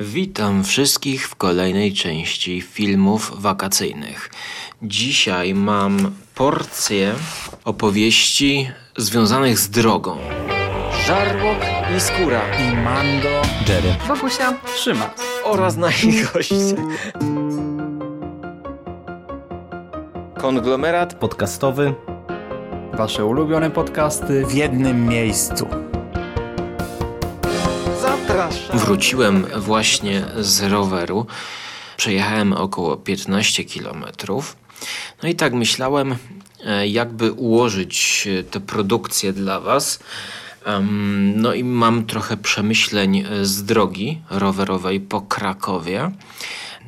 Witam wszystkich w kolejnej części filmów wakacyjnych. Dzisiaj mam porcję opowieści związanych z drogą. Żarłok i skóra i Mando, Jerry, Wokusia, Szymas. oraz nasi goście. Konglomerat Podcastowy wasze ulubione podcasty w jednym miejscu. Wróciłem właśnie z roweru. Przejechałem około 15 km. No i tak myślałem, e, jakby ułożyć e, tę produkcję dla Was. No i mam trochę przemyśleń e, z drogi rowerowej po Krakowie.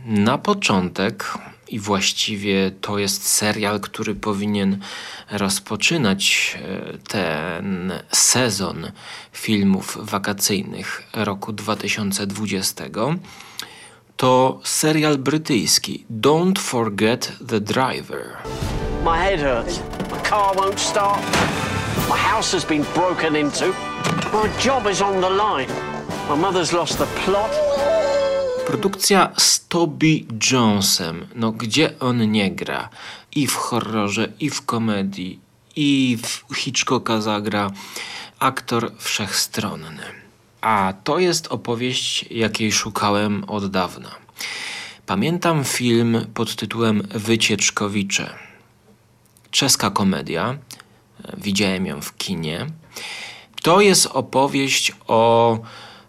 Na początek, i właściwie to jest serial, który powinien rozpoczynać e, ten sezon filmów wakacyjnych roku 2020, to serial brytyjski Don't Forget the Driver. My head hurts. My car won't start. My house has been broken into. My job is on the line. My mother's lost the plot. Produkcja z Toby Jonesem. No gdzie on nie gra? I w horrorze, i w komedii, i w Hitchcocka zagra. Aktor wszechstronny. A to jest opowieść, jakiej szukałem od dawna. Pamiętam film pod tytułem Wycieczkowicze. Czeska komedia. Widziałem ją w kinie. To jest opowieść o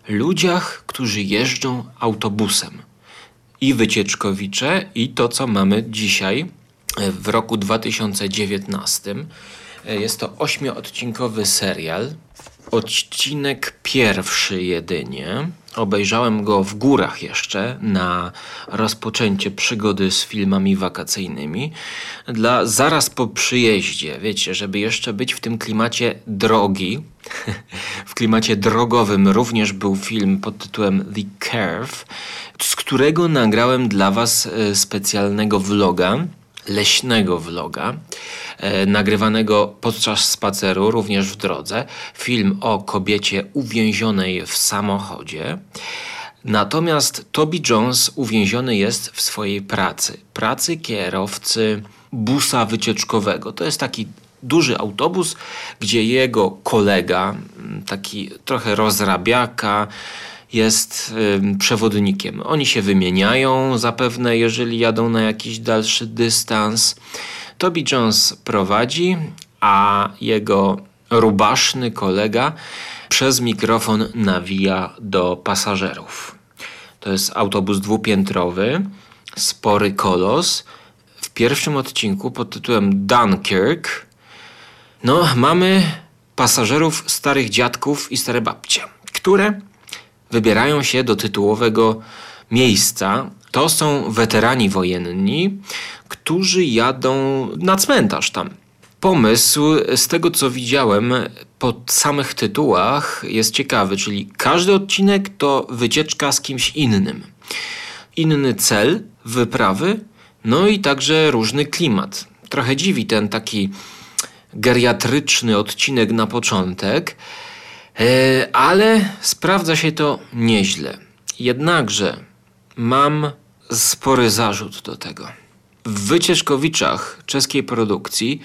ludziach, którzy jeżdżą autobusem. I wycieczkowicze, i to, co mamy dzisiaj e, w roku 2019. E, Jest to ośmioodcinkowy serial. Odcinek pierwszy jedynie. Obejrzałem go w górach jeszcze na rozpoczęcie przygody z filmami wakacyjnymi. Dla zaraz po przyjeździe, wiecie, żeby jeszcze być w tym klimacie drogi. w klimacie drogowym również był film pod tytułem The Curve, z którego nagrałem dla Was e, specjalnego vloga leśnego vloga, e, nagrywanego podczas spaceru, również w drodze. Film o kobiecie uwięzionej w samochodzie. Natomiast Toby Jones uwięziony jest w swojej pracy. Pracy kierowcy busa wycieczkowego. To jest taki duży autobus, gdzie jego kolega, taki trochę rozrabiaka, jest przewodnikiem. Oni się wymieniają zapewne, jeżeli jadą na jakiś dalszy dystans. Toby Jones prowadzi, a jego rubaszny kolega przez mikrofon nawija do pasażerów. To jest autobus dwupiętrowy, spory kolos. W pierwszym odcinku pod tytułem Dunkirk no, mamy pasażerów starych dziadków i stare babcie, które wybierają się do tytułowego miejsca. To są weterani wojenni, którzy jadą na cmentarz tam. Pomysł, z tego co widziałem po samych tytułach, jest ciekawy, czyli każdy odcinek to wycieczka z kimś innym. Inny cel wyprawy, no i także różny klimat. Trochę dziwi ten taki geriatryczny odcinek na początek, ale sprawdza się to nieźle. Jednakże mam spory zarzut do tego. W Wycieczkowiczach czeskiej produkcji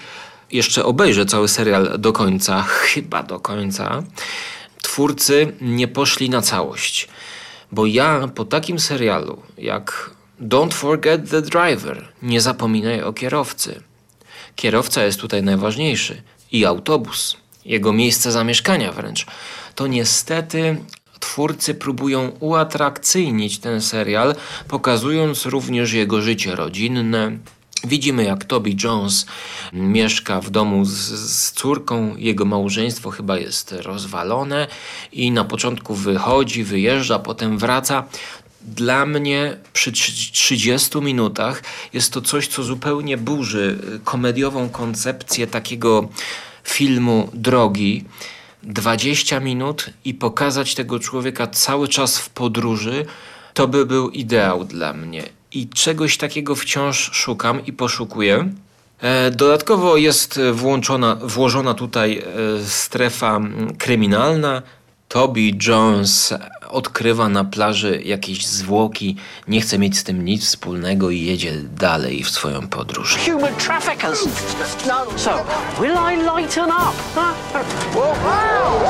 jeszcze obejrzę cały serial do końca, chyba do końca. Twórcy nie poszli na całość, bo ja po takim serialu jak Don't Forget the Driver, nie zapominaj o kierowcy. Kierowca jest tutaj najważniejszy i autobus, jego miejsce zamieszkania wręcz. To niestety twórcy próbują uatrakcyjnić ten serial, pokazując również jego życie rodzinne. Widzimy, jak Toby Jones mieszka w domu z, z córką. Jego małżeństwo chyba jest rozwalone i na początku wychodzi, wyjeżdża, potem wraca. Dla mnie przy trzy- 30 minutach jest to coś, co zupełnie burzy komediową koncepcję takiego filmu drogi. 20 minut i pokazać tego człowieka cały czas w podróży, to by był ideał dla mnie. I czegoś takiego wciąż szukam i poszukuję. E, Dodatkowo jest włączona, włożona tutaj e, strefa mm, kryminalna, Toby Jones odkrywa na plaży jakieś zwłoki, nie chce mieć z tym nic wspólnego i jedzie dalej w swoją podróż. Human traffickers. No. So, will I lighten up? Huh?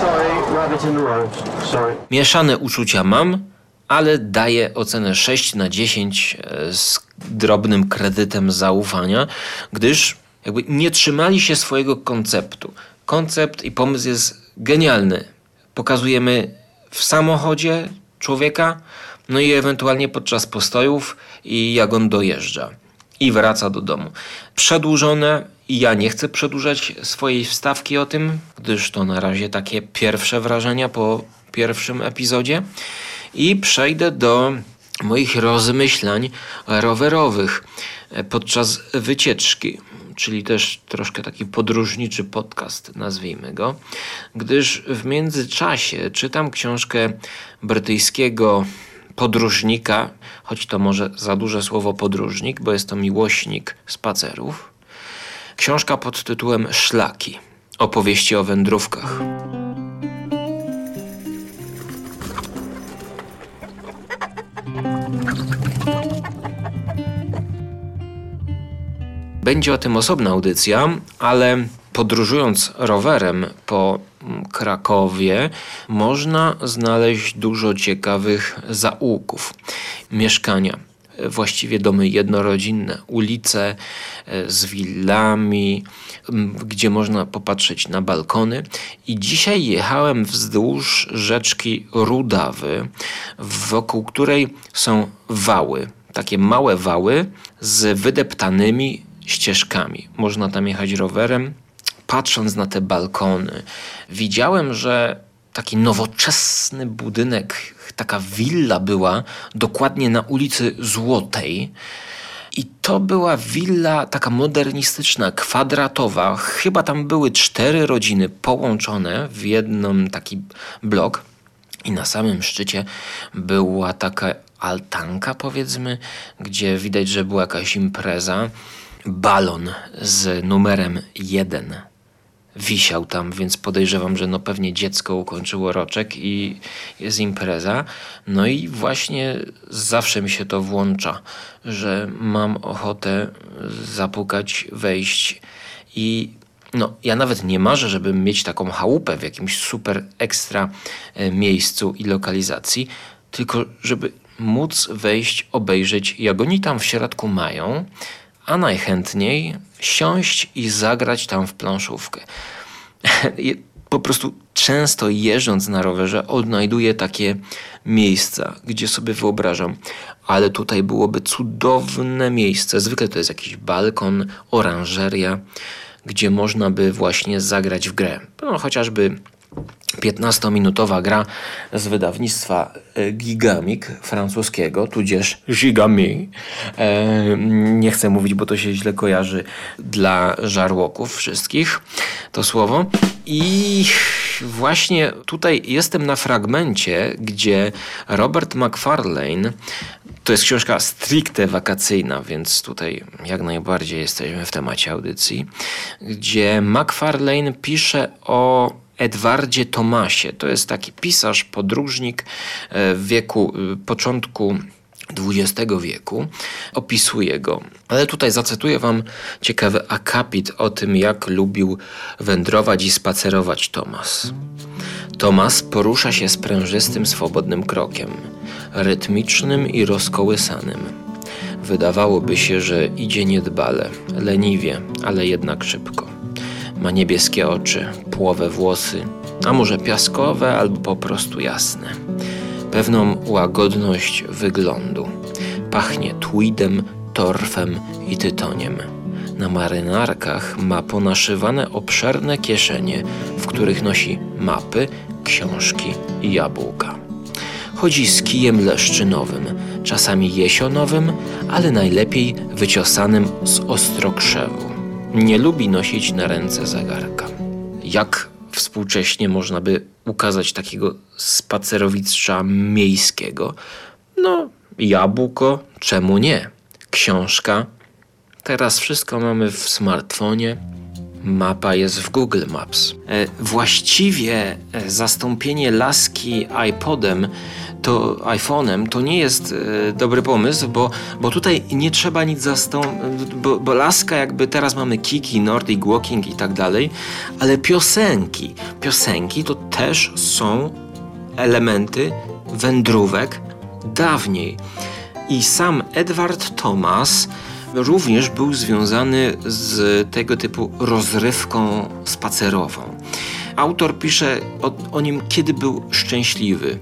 Sorry, rabbit in the road. Sorry. Mieszane uczucia mam, ale daję ocenę 6 na 10 e, z drobnym kredytem zaufania, gdyż jakby nie trzymali się swojego konceptu. Koncept i pomysł jest genialny. Pokazujemy w samochodzie człowieka, no i ewentualnie podczas postojów i jak on dojeżdża i wraca do domu. Przedłużone ja nie chcę przedłużać swojej wstawki o tym, gdyż to na razie takie pierwsze wrażenia po pierwszym epizodzie i przejdę do moich rozmyślań rowerowych podczas wycieczki, czyli też troszkę taki podróżniczy podcast, nazwijmy go, gdyż w międzyczasie czytam książkę brytyjskiego podróżnika, choć to może za duże słowo podróżnik, bo jest to miłośnik spacerów. Książka pod tytułem Szlaki. Opowieści o wędrówkach. Będzie o tym osobna audycja, ale podróżując rowerem po Krakowie można znaleźć dużo ciekawych zaułków. Mieszkania, właściwie domy jednorodzinne, ulice e, z willami, gdzie można popatrzeć na balkony. I dzisiaj jechałem wzdłuż rzeczki Rudawy, wokół której są wały, takie małe wały z wydeptanymi ścieżkami. Można tam jechać rowerem. Patrząc na te balkony, widziałem, że taki nowoczesny budynek, taka willa była dokładnie na ulicy Złotej. I to była willa taka modernistyczna, kwadratowa. Chyba tam były cztery rodziny połączone w jedną taki blok. I na samym szczycie była taka altanka, powiedzmy, gdzie widać, że była jakaś impreza balon z numerem 1 wisiał tam, więc podejrzewam, że no pewnie dziecko ukończyło roczek i jest impreza. No i właśnie zawsze mi się to włącza, że mam ochotę zapukać, wejść i no, ja nawet nie marzę, żeby mieć taką chałupę w jakimś super ekstra e, miejscu i lokalizacji, tylko żeby móc wejść, obejrzeć, jak oni tam w środku mają, a najchętniej siąść i zagrać tam w planszówkę. po prostu często jeżdżąc na rowerze odnajduję takie miejsca, gdzie sobie wyobrażam, ale tutaj byłoby cudowne miejsce. Zwykle to jest jakiś balkon, oranżeria, gdzie można by właśnie zagrać w grę. No, chociażby 15-minutowa gra z wydawnictwa e, Gigamik francuskiego, tudzież Gigami. E, nie chcę mówić, bo to się źle kojarzy dla żarłoków wszystkich, to słowo. I właśnie tutaj jestem na fragmencie, gdzie Robert McFarlane to jest książka stricte wakacyjna, więc tutaj jak najbardziej jesteśmy w temacie audycji, gdzie McFarlane pisze o Edwardzie Tomasie. To jest taki pisarz, podróżnik e, w wieku, e, początku XX wieku. Opisuje go. Ale tutaj zacytuję Wam ciekawy akapit o tym, jak lubił wędrować i spacerować Tomas. Tomas porusza się sprężystym, swobodnym krokiem, rytmicznym i rozkołysanym. Wydawałoby się, że idzie niedbale, leniwie, ale jednak szybko. Ma niebieskie oczy, płowe włosy, a może piaskowe albo po prostu jasne. Pewną łagodność wyglądu. Pachnie tweedem, torfem i tytoniem. Na marynarkach ma ponaszywane obszerne kieszenie, w których nosi mapy, książki i jabłka. Chodzi z kijem leszczynowym, czasami jesionowym, ale najlepiej wyciosanym z ostrokrzewu nie lubi nosić na ręce zegarka. Jak współcześnie można by ukazać takiego spacerowicza miejskiego? No, jabłko, czemu nie? Książka. Teraz wszystko mamy w smartfonie. Mapa jest w Google Maps. E, właściwie e, zastąpienie laski iPodem to iPhone'em to nie jest e, dobry pomysł, bo, bo tutaj nie trzeba nic zastąpić, bo, bo laska jakby teraz mamy Kiki, Nordic Walking i tak dalej, ale piosenki, piosenki to też są elementy wędrówek dawniej. I sam Edward Thomas również był związany z tego typu rozrywką spacerową. Autor pisze o, o nim, kiedy był szczęśliwy.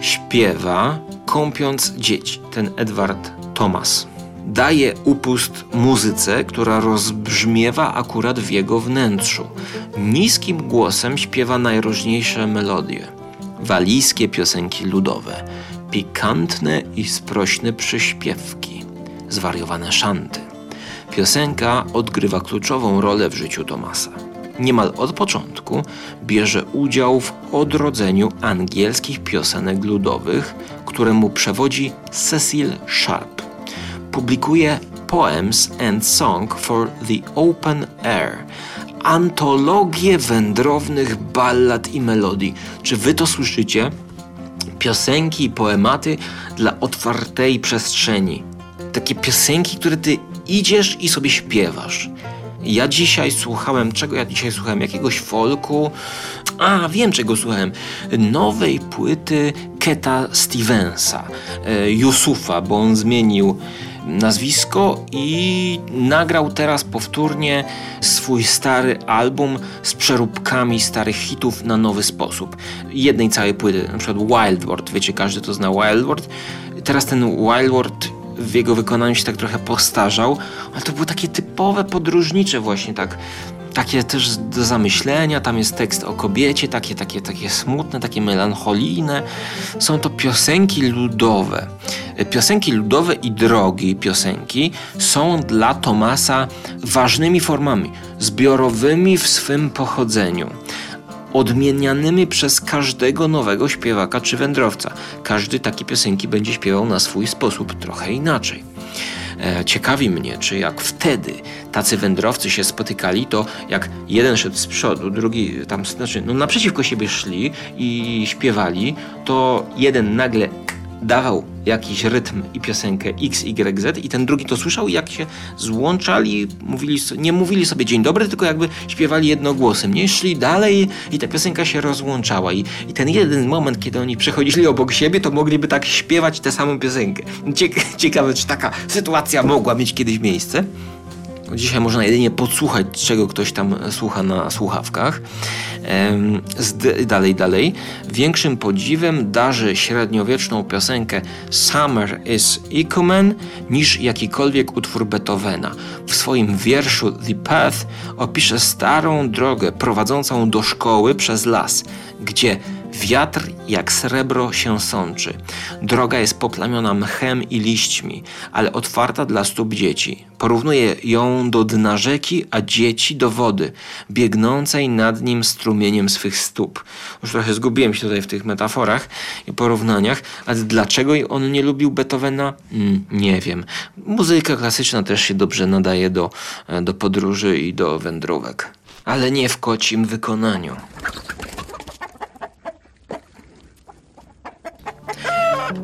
Śpiewa, kąpiąc dzieci, ten Edward Thomas. Daje upust muzyce, która rozbrzmiewa akurat w jego wnętrzu. Niskim głosem śpiewa najróżniejsze melodie. Walijskie piosenki ludowe, pikantne i sprośne przyśpiewki, zwariowane szanty. Piosenka odgrywa kluczową rolę w życiu Tomasa. Niemal od początku bierze udział w odrodzeniu angielskich piosenek ludowych, któremu przewodzi Cecil Sharp. Publikuje Poems and Song for the Open Air, antologię wędrownych ballad i melodii. Czy wy to słyszycie? Piosenki i poematy dla otwartej przestrzeni. Takie piosenki, które ty idziesz i sobie śpiewasz. Ja dzisiaj słuchałem, czego ja dzisiaj słuchałem? Jakiegoś folku. A, wiem czego słuchałem. Nowej płyty Keta Stevensa, e, Yusufa, bo on zmienił nazwisko i nagrał teraz powtórnie swój stary album z przeróbkami starych hitów na nowy sposób. Jednej całej płyty, na przykład Wild World, wiecie, każdy to zna Wild World. Teraz ten Wild World w jego wykonaniu się tak trochę postarzał, ale to było takie typowe podróżnicze właśnie tak takie też do zamyślenia, tam jest tekst o kobiecie, takie, takie, takie smutne, takie melancholijne. Są to piosenki ludowe. Piosenki ludowe i drogi piosenki są dla Tomasa ważnymi formami, zbiorowymi w swym pochodzeniu odmienianymi przez każdego nowego śpiewaka czy wędrowca. Każdy takie piosenki będzie śpiewał na swój sposób, trochę inaczej. E, ciekawi mnie, czy jak wtedy tacy wędrowcy się spotykali, to jak jeden szedł z przodu, drugi tam, znaczy, no naprzeciwko siebie szli i śpiewali, to jeden nagle dawał jakiś rytm i piosenkę X, Y, Z i ten drugi to słyszał i jak się złączali, mówili, nie mówili sobie dzień dobry, tylko jakby śpiewali jednogłosem, nie? Szli dalej i ta piosenka się rozłączała i, i ten jeden moment, kiedy oni przechodzili obok siebie, to mogliby tak śpiewać tę samą piosenkę. Ciekawe, czy taka sytuacja mogła mieć kiedyś miejsce. Dzisiaj można jedynie podsłuchać, czego ktoś tam słucha na słuchawkach. dalej, dalej. Większym podziwem darzy średniowieczną piosenkę Summer is Ecumen niż jakikolwiek utwór Beethovena. W swoim wierszu The Path opisze starą drogę prowadzącą do szkoły przez las, gdzie Wiatr jak srebro się sączy. Droga jest poplamiona mchem i liśćmi, ale otwarta dla stóp dzieci. Porównuje ją do dna rzeki, a dzieci do wody, biegnącej nad nim strumieniem swych stóp. Już trochę zgubiłem się tutaj w tych metaforach i porównaniach, ale dlaczego on nie lubił Beethovena? Mm, nie wiem. Muzyka klasyczna też się dobrze nadaje do, do podróży i do wędrówek. Ale nie w kocim wykonaniu.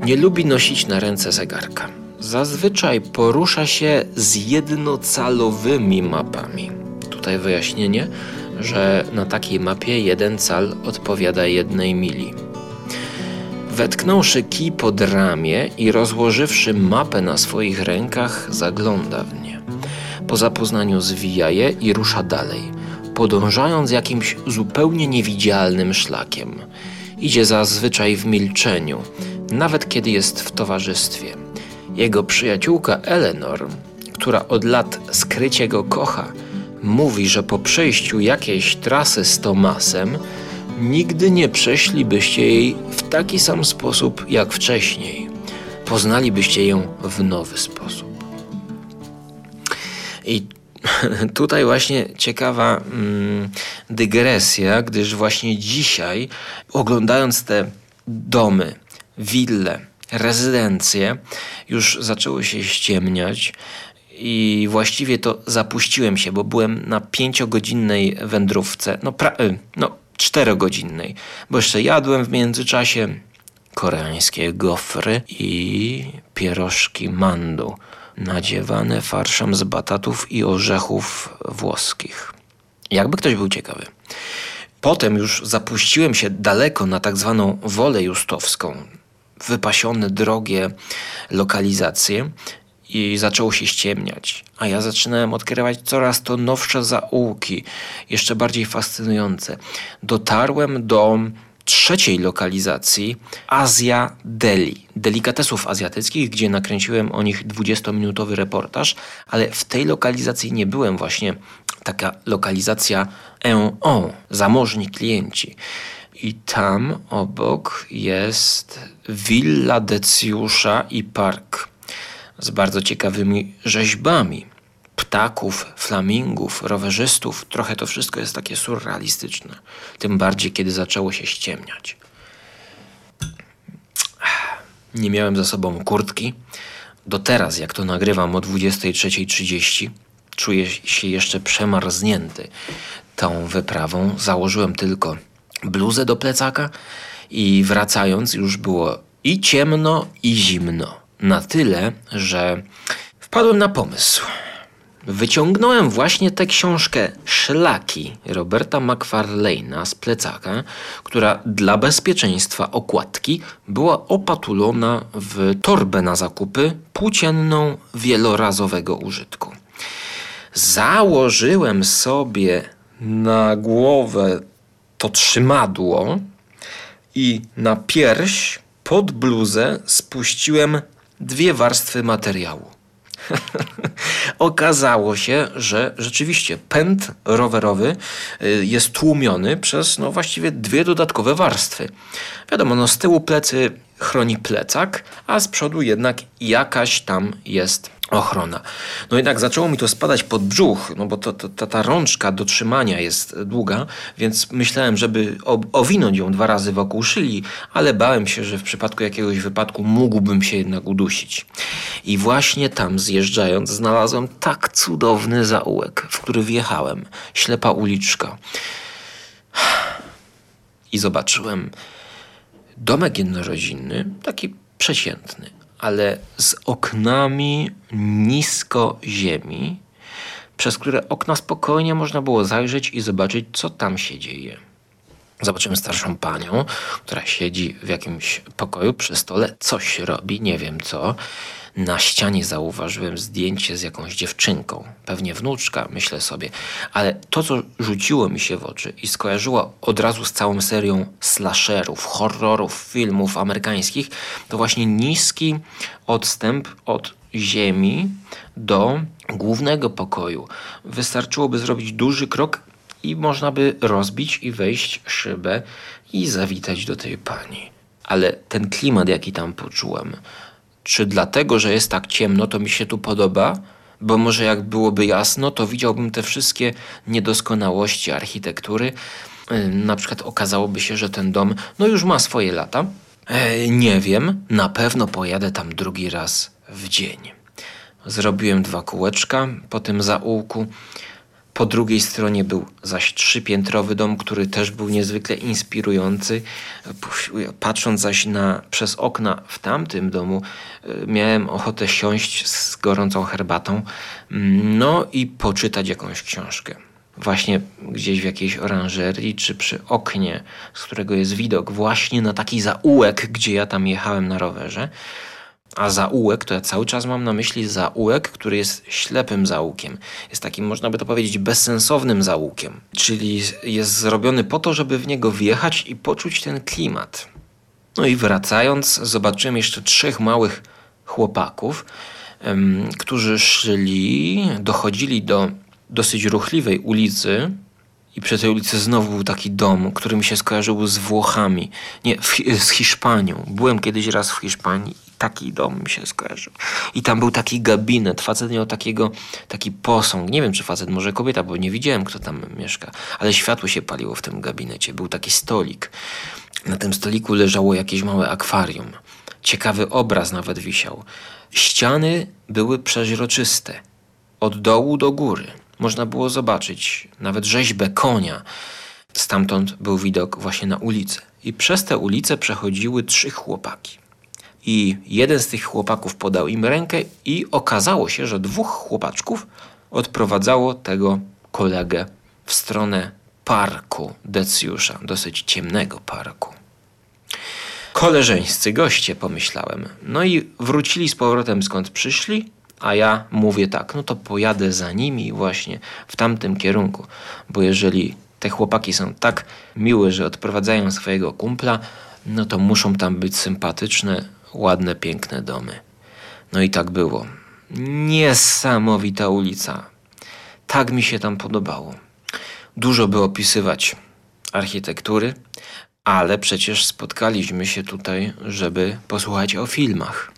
Nie lubi nosić na ręce zegarka. Zazwyczaj porusza się z jednocalowymi mapami. Tutaj wyjaśnienie, że na takiej mapie jeden cal odpowiada jednej mili. Wetknąwszy kij pod ramię i rozłożywszy mapę na swoich rękach, zagląda w nie. Po zapoznaniu zwija je i rusza dalej, podążając jakimś zupełnie niewidzialnym szlakiem. Idzie zazwyczaj w milczeniu, nawet kiedy jest w towarzystwie. Jego przyjaciółka Eleanor, która od lat skrycie go kocha, mówi, że po przejściu jakiejś trasy z Tomasem nigdy nie przeszlibyście jej w taki sam sposób jak wcześniej. Poznalibyście ją w nowy sposób. I tutaj właśnie ciekawa mm, dygresja, gdyż właśnie dzisiaj, oglądając te domy, wille, rezydencje już zaczęły się ściemniać I właściwie to zapuściłem się, bo byłem na pięciogodzinnej wędrówce. No, pra- y, no czterogodzinnej, bo jeszcze jadłem w międzyczasie koreańskie gofry i pierożki mandu, nadziewane farszem z batatów i orzechów włoskich. Jakby ktoś był ciekawy. Potem już zapuściłem się daleko na tak zwaną wolę justowską, wypasione drogie lokalizacje i zaczęło się ściemniać, a ja zaczynałem odkrywać coraz to nowsze zaułki, jeszcze bardziej fascynujące. Dotarłem do trzeciej lokalizacji Azja Deli, delikatesów azjatyckich, gdzie nakręciłem o nich 20-minutowy reportaż, ale w tej lokalizacji nie byłem właśnie taka lokalizacja en zamożni klienci. I tam obok jest Villa Decjusza i park z bardzo ciekawymi rzeźbami ptaków, flamingów, rowerzystów. Trochę to wszystko jest takie surrealistyczne. Tym bardziej, kiedy zaczęło się ściemniać. Nie miałem za sobą kurtki. Do teraz, jak to nagrywam o 23.30, czuję się jeszcze przemarznięty tą wyprawą. Założyłem tylko bluzę do plecaka i wracając już było i ciemno, i zimno. Na tyle, że wpadłem na pomysł. Wyciągnąłem właśnie tę książkę Szlaki Roberta McFarlane'a z plecaka, która dla bezpieczeństwa okładki była opatulona w torbę na zakupy płócienną wielorazowego użytku. Założyłem sobie na głowę to trzymadło i na pierś pod bluzę spuściłem dwie warstwy materiału. Okazało się, że rzeczywiście pęd rowerowy y, jest tłumiony przez no właściwie dwie dodatkowe warstwy. Wiadomo, no z tyłu plecy chroni plecak, a z przodu jednak jakaś tam jest ochrona. No jednak zaczęło mi to spadać pod brzuch, no bo to, to, ta, ta rączka do trzymania jest długa, więc myślałem, żeby owinąć ją dwa razy wokół szyi, ale bałem się, że w przypadku jakiegoś wypadku mógłbym się jednak udusić. I właśnie tam zjeżdżając znalazłem tak cudowny zaułek, w który wjechałem. Ślepa uliczka. I zobaczyłem domek jednorodzinny, taki przeciętny, ale z oknami nisko ziemi, przez które okna spokojnie można było zajrzeć i zobaczyć, co tam się dzieje. Zobaczymy starszą panią, która siedzi w jakimś pokoju przy stole, coś robi, nie wiem co. Na ścianie zauważyłem zdjęcie z jakąś dziewczynką, pewnie wnuczka, myślę sobie, ale to, co rzuciło mi się w oczy i skojarzyło od razu z całą serią slasherów, horrorów, filmów amerykańskich, to właśnie niski odstęp od ziemi do głównego pokoju. Wystarczyłoby zrobić duży krok i można by rozbić i wejść szybę i zawitać do tej pani. Ale ten klimat, jaki tam poczułem, czy dlatego, że jest tak ciemno, to mi się tu podoba? Bo może jak byłoby jasno, to widziałbym te wszystkie niedoskonałości architektury. E, na przykład okazałoby się, że ten dom no już ma swoje lata. E, nie wiem, na pewno pojadę tam drugi raz w dzień. Zrobiłem dwa kółeczka po tym zaułku. Po drugiej stronie był zaś trzypiętrowy dom, który też był niezwykle inspirujący. Patrząc zaś na, przez okna w tamtym domu, e, miałem ochotę siąść z gorącą herbatą, mm, no i poczytać jakąś książkę. Właśnie gdzieś w jakiejś oranżerii, czy przy oknie, z którego jest widok właśnie na taki zaułek, gdzie ja tam jechałem na rowerze. A zaułek, to ja cały czas mam na myśli zaułek, który jest ślepym zaułkiem. Jest takim, można by to powiedzieć, bezsensownym zaułkiem. Czyli jest zrobiony po to, żeby w niego wjechać i poczuć ten klimat. No i wracając, zobaczyłem jeszcze trzech małych chłopaków, um, którzy szli, dochodzili do dosyć ruchliwej ulicy, i przy tej ulicy znowu był taki dom, który mi się skojarzył z Włochami, nie, z Hiszpanią. Byłem kiedyś raz w Hiszpanii taki dom mi się skojarzył. I tam był taki gabinet, facet miał takiego, taki posąg, nie wiem czy facet, może kobieta, bo nie widziałem kto tam mieszka, ale światło się paliło w tym gabinecie, był taki stolik. Na tym stoliku leżało jakieś małe akwarium. Ciekawy obraz nawet wisiał. Ściany były przeźroczyste. od dołu do góry. Można było zobaczyć nawet rzeźbę konia. Stamtąd był widok właśnie na ulicę. I przez tę ulicę przechodziły trzy chłopaki. I jeden z tych chłopaków podał im rękę, i okazało się, że dwóch chłopaczków odprowadzało tego kolegę w stronę parku Decjusza, dosyć ciemnego parku. Koleżeńscy goście, pomyślałem. No i wrócili z powrotem skąd przyszli, a ja mówię tak, no to pojadę za nimi właśnie w tamtym kierunku, bo jeżeli te chłopaki są tak miłe, że odprowadzają swojego kumpla, no to muszą tam być sympatyczne, ładne, piękne domy. No i tak było. Niesamowita ulica. Tak mi się tam podobało. Dużo by opisywać architektury, ale przecież spotkaliśmy się tutaj, żeby posłuchać o filmach.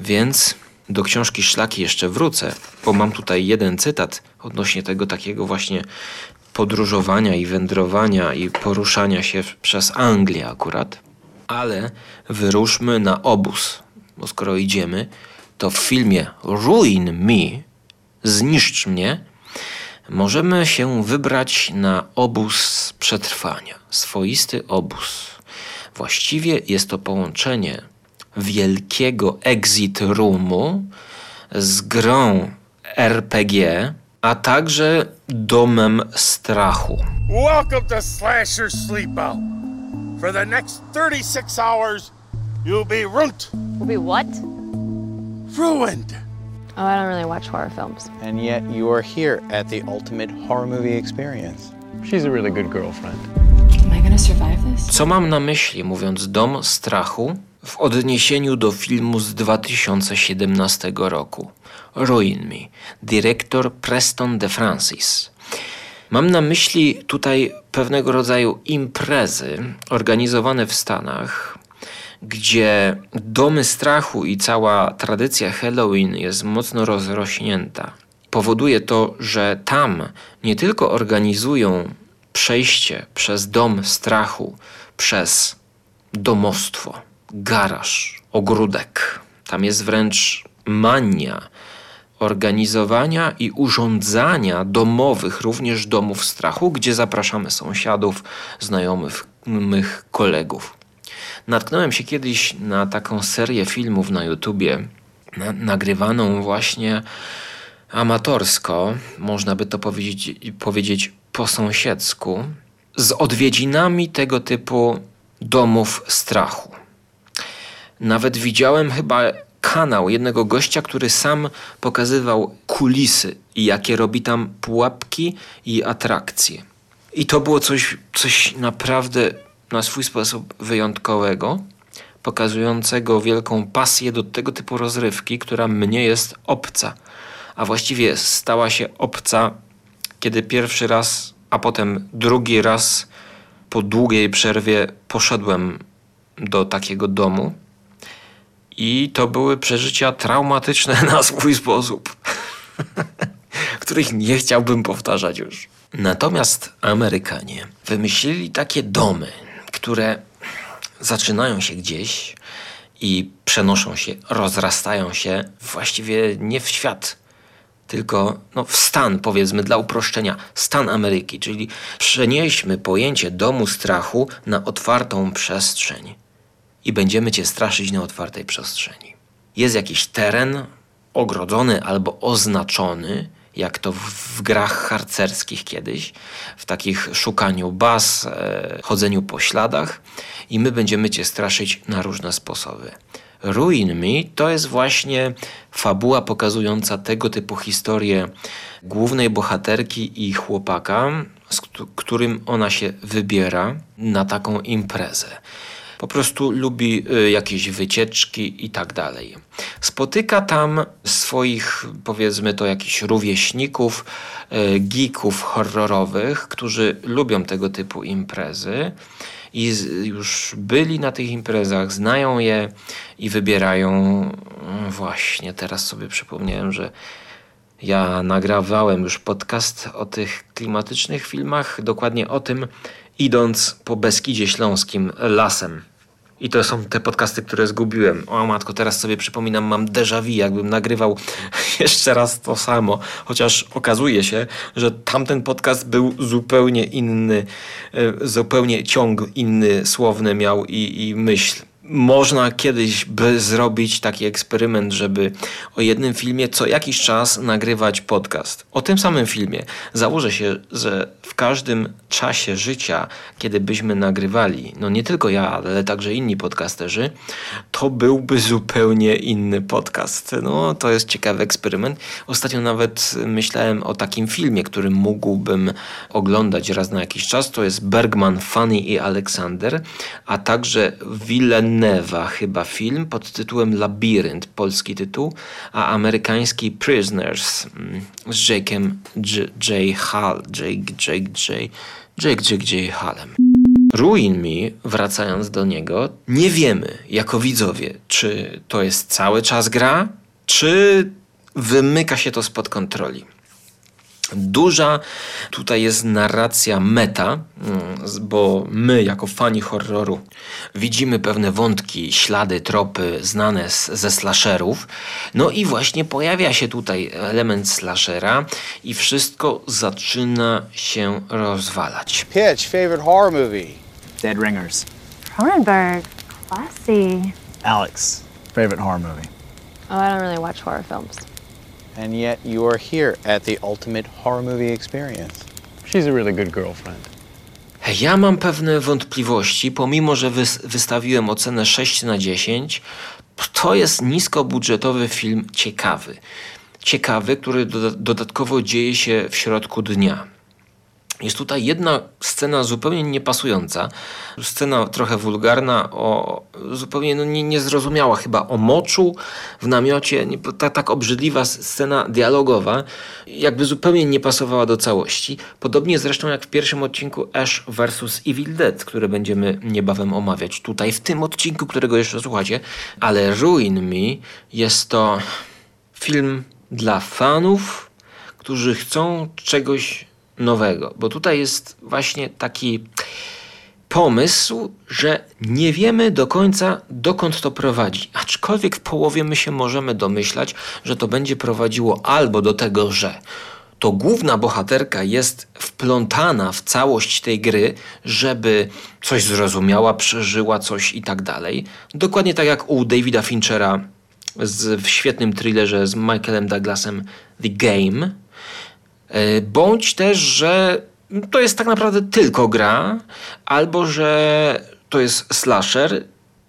Więc do książki Szlaki jeszcze wrócę, bo mam tutaj jeden cytat odnośnie tego takiego właśnie podróżowania i wędrowania i poruszania się przez Anglię akurat. Ale wyruszmy na obóz, bo skoro idziemy, to w filmie Ruin Me, Zniszcz mnie, możemy się wybrać na obóz przetrwania. Swoisty obóz. Właściwie jest to połączenie wielkiego exit roomu z grą RPG, a także domem strachu. Welcome to Slasher Sleepout. For the next 36 hours, you'll be ruined. Will be what? Ruined. Oh, I don't really watch horror films. And yet you are here at the ultimate horror movie experience. She's a really good girlfriend. Am I gonna survive this? Co mam na myśli, mówiąc dom strachu, w odniesieniu do filmu z 2017 roku Ruin Me, dyrektor Preston de Francis. Mam na myśli tutaj pewnego rodzaju imprezy organizowane w Stanach, gdzie domy strachu i cała tradycja Halloween jest mocno rozrośnięta. Powoduje to, że tam nie tylko organizują przejście przez dom strachu, przez domostwo, garaż, ogródek. Tam jest wręcz mania organizowania i urządzania domowych, również domów strachu, gdzie zapraszamy sąsiadów, znajomych, mych kolegów. Natknąłem się kiedyś na taką serię filmów na YouTubie, na, nagrywaną właśnie amatorsko, można by to powiedzieć, powiedzieć po sąsiedzku, z odwiedzinami tego typu domów strachu. Nawet widziałem chyba kanał jednego gościa, który sam pokazywał kulisy i jakie robi tam pułapki i atrakcje. I to było coś, coś naprawdę na swój sposób wyjątkowego, pokazującego wielką pasję do tego typu rozrywki, która mnie jest obca. A właściwie stała się obca, kiedy pierwszy raz, a potem drugi raz po długiej przerwie poszedłem do takiego domu. I to były przeżycia traumatyczne na swój sposób, których nie chciałbym powtarzać już. Natomiast Amerykanie wymyślili takie domy, które zaczynają się gdzieś i przenoszą się, rozrastają się właściwie nie w świat, tylko no, w stan, powiedzmy dla uproszczenia, stan Ameryki, czyli przenieśmy pojęcie domu strachu na otwartą przestrzeń i będziemy cię straszyć na otwartej przestrzeni. Jest jakiś teren ogrodzony albo oznaczony, jak to w, grach harcerskich kiedyś, w takich szukaniu baz, e, chodzeniu po śladach i my będziemy cię straszyć na różne sposoby. Ruin Me to jest właśnie fabuła pokazująca tego typu historię głównej bohaterki i chłopaka, z którym ona się wybiera na taką imprezę po prostu lubi y, jakieś wycieczki i tak dalej. Spotyka tam swoich, powiedzmy to, jakichś rówieśników, y, geeków horrorowych, którzy lubią tego typu imprezy i już byli na tych imprezach, znają je i wybierają. Mm, właśnie teraz sobie przypomniałem, że ja nagrawałem już podcast o tych klimatycznych filmach, dokładnie o tym, idąc po Beskidzie Śląskim lasem. I to są te podcasty, które zgubiłem. O matko, teraz sobie przypominam, mam déjà vu, jakbym nagrywał jeszcze raz to samo. Chociaż okazuje się, że tamten podcast był zupełnie inny, e, zupełnie ciąg inny słowny miał i, i myśl można kiedyś by zrobić taki eksperyment, żeby o jednym filmie co jakiś czas nagrywać podcast. O tym samym filmie. Założę się, że w każdym czasie życia, kiedy byśmy nagrywali, no nie tylko ja, ale także inni podcasterzy, to byłby zupełnie inny podcast. No to jest ciekawy eksperyment. Ostatnio nawet myślałem o takim filmie, który mógłbym oglądać raz na jakiś czas. To jest Bergman, Fanny i Aleksander, a także Willen Newa chyba film pod tytułem Labirynt, polski tytuł, a amerykański Prisoners mm, z Jake'em J. Hall, Jake, Jake, J. Jake, Jake, J. Hallem. Ruin Me, wracając do niego, nie wiemy jako widzowie, czy to jest cały czas gra, czy wymyka się to spod kontroli. Duża tutaj jest narracja meta, mm, bo my, jako fani horroru, widzimy pewne wątki, ślady, tropy znane z, ze slasherów. No i właśnie pojawia się tutaj element slashera, i wszystko zaczyna się rozwalać. Pitch, favorite horror movie. Dead Ringers. Cronenberg. Classy. Alex, favorite horror movie. Oh, I don't really watch horror films. And yet you are here at the ultimate horror movie experience. She's a really good girlfriend. Ja mam pewne wątpliwości, pomimo że wys wystawiłem ocenę 6 na 10, to jest niskobudżetowy film ciekawy. Ciekawy, który do dodatkowo dzieje się w środku dnia. Jest tutaj jedna scena zupełnie niepasująca, scena trochę wulgarna, o, zupełnie no, nie, niezrozumiała chyba o moczu w namiocie, nie, ta, tak obrzydliwa scena dialogowa, jakby zupełnie nie pasowała do całości. Podobnie zresztą jak w pierwszym odcinku Ash vs. Evil Dead, który będziemy niebawem omawiać tutaj w tym odcinku, którego jeszcze słuchacie, ale Ruin Me jest to film dla fanów, którzy chcą czegoś nowego, bo tutaj jest właśnie taki pomysł, że nie wiemy do końca dokąd to prowadzi. Aczkolwiek w połowie my się możemy domyślać, że to będzie prowadziło albo do tego, że to główna bohaterka jest wplątana w całość tej gry, żeby coś zrozumiała, przeżyła coś i tak dalej. Dokładnie tak jak u Davida Finchera z, w świetnym thrillerze z Michaelem Douglasem The Game, bądź też, że to jest tak naprawdę tylko gra, albo że to jest slasher.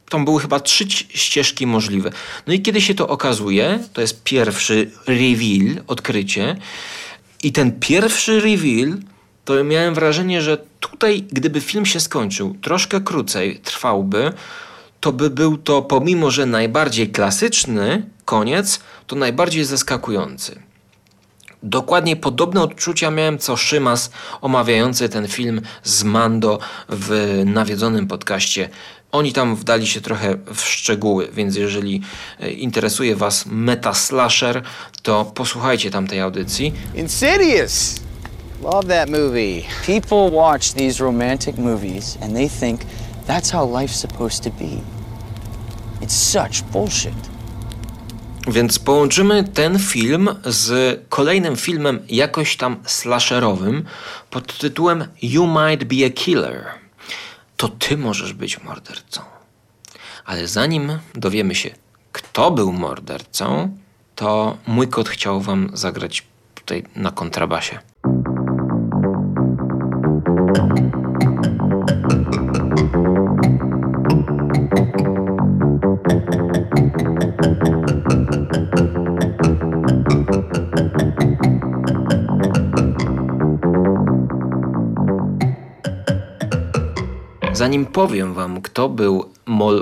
Tam były chyba trzy ścieżki możliwe. No i kiedy się to okazuje, to jest pierwszy reveal, odkrycie. I ten pierwszy reveal, to miałem wrażenie, że tutaj, gdyby film się skończył troszkę krócej, trwałby, to by był to, pomimo że najbardziej klasyczny koniec, to najbardziej zaskakujący. Dokładnie podobne odczucia miałem co Szymas omawiający ten film z Mando w nawiedzonym podcaście. Oni tam wdali się trochę w szczegóły, więc jeżeli e, interesuje Was meta slasher, to posłuchajcie tamtej audycji. Insidious! Love that movie. People watch these romantic movies and they think that's how life's supposed to be. It's such bullshit. Więc połączymy ten film z kolejnym filmem jakoś tam slasherowym pod tytułem You Might Be a Killer. To ty możesz być mordercą. Ale zanim dowiemy się, kto był mordercą, to mój kot chciał wam zagrać tutaj na kontrabasie. Zanim powiem wam, kto był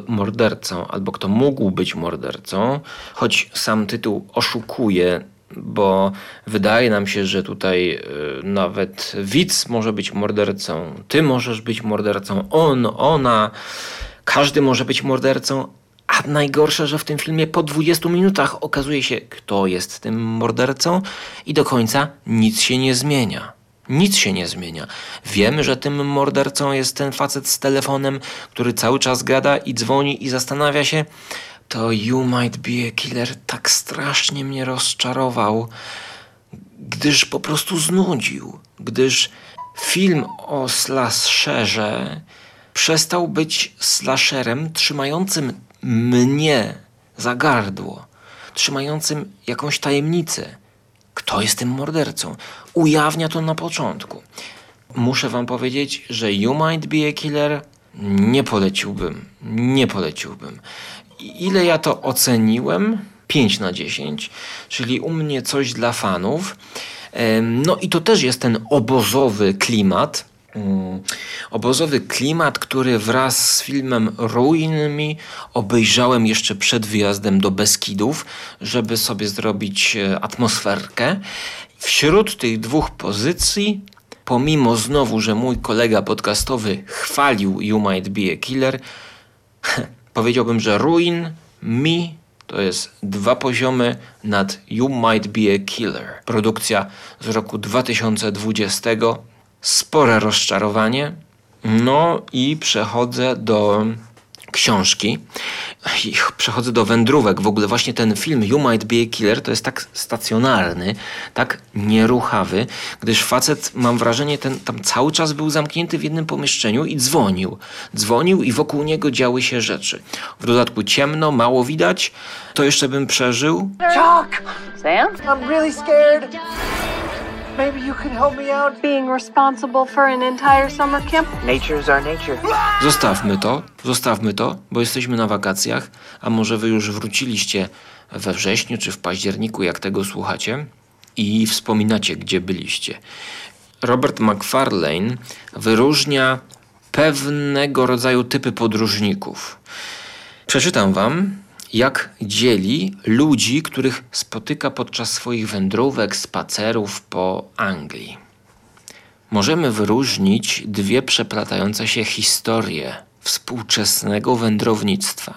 mordercą albo kto mógł być mordercą, choć sam tytuł oszukuje, bo wydaje nam się, że tutaj y, nawet widz może być mordercą, ty możesz być mordercą, on, ona, każdy może być mordercą, a najgorsze, że w tym filmie po 20 minutach okazuje się, kto jest tym mordercą i do końca nic się nie zmienia. Nic się nie zmienia. Wiemy, że tym mordercą jest ten facet z telefonem, który cały czas gada i dzwoni i zastanawia się. To You Might Be a Killer tak strasznie mnie rozczarował, gdyż po prostu znudził. Gdyż film o slasherze przestał być slasherem trzymającym mnie za gardło, trzymającym jakąś tajemnicę. Kto jest tym mordercą? Ujawnia to na początku. Muszę wam powiedzieć, że You Might Be a Killer nie poleciłbym. Nie poleciłbym. Ile ja to oceniłem? 5 na 10, czyli u mnie coś dla fanów. No i to też jest ten obozowy klimat. Mm, Obozowy klimat, który wraz z filmem Ruin Me obejrzałem jeszcze przed wyjazdem do Beskidów, żeby sobie zrobić e, atmosferkę. Wśród tych dwóch pozycji, pomimo znowu, że mój kolega podcastowy chwalił You Might Be a Killer, powiedziałbym, że Ruin Me to jest dwa poziomy nad You Might Be a Killer. Produkcja z roku 2020. Spore rozczarowanie. No i przechodzę do książki. I przechodzę do wędrówek. W ogóle właśnie ten film You Might Be a Killer to jest tak stacjonarny, tak nieruchawy, gdyż facet, mam wrażenie, ten tam cały czas był zamknięty w jednym pomieszczeniu i dzwonił. Dzwonił i wokół niego działy się rzeczy. W dodatku ciemno, mało widać. To jeszcze bym przeżył. Chuck! Sam? I'm really scared. Maybe you could help me out. Being responsible for an entire summer camp? Nature's our nature. Zostawmy to, zostawmy to, bo jesteśmy na wakacjach, a może wy już wróciliście we wrześniu czy w październiku, jak tego słuchacie, i wspominacie, gdzie byliście. Robert McFarlane wyróżnia pewnego rodzaju typy podróżników. Przeczytam wam, jak dzieli ludzi, których spotyka podczas swoich wędrówek, spacerów po Anglii. Możemy wyróżnić dwie przeplatające się historie współczesnego wędrownictwa.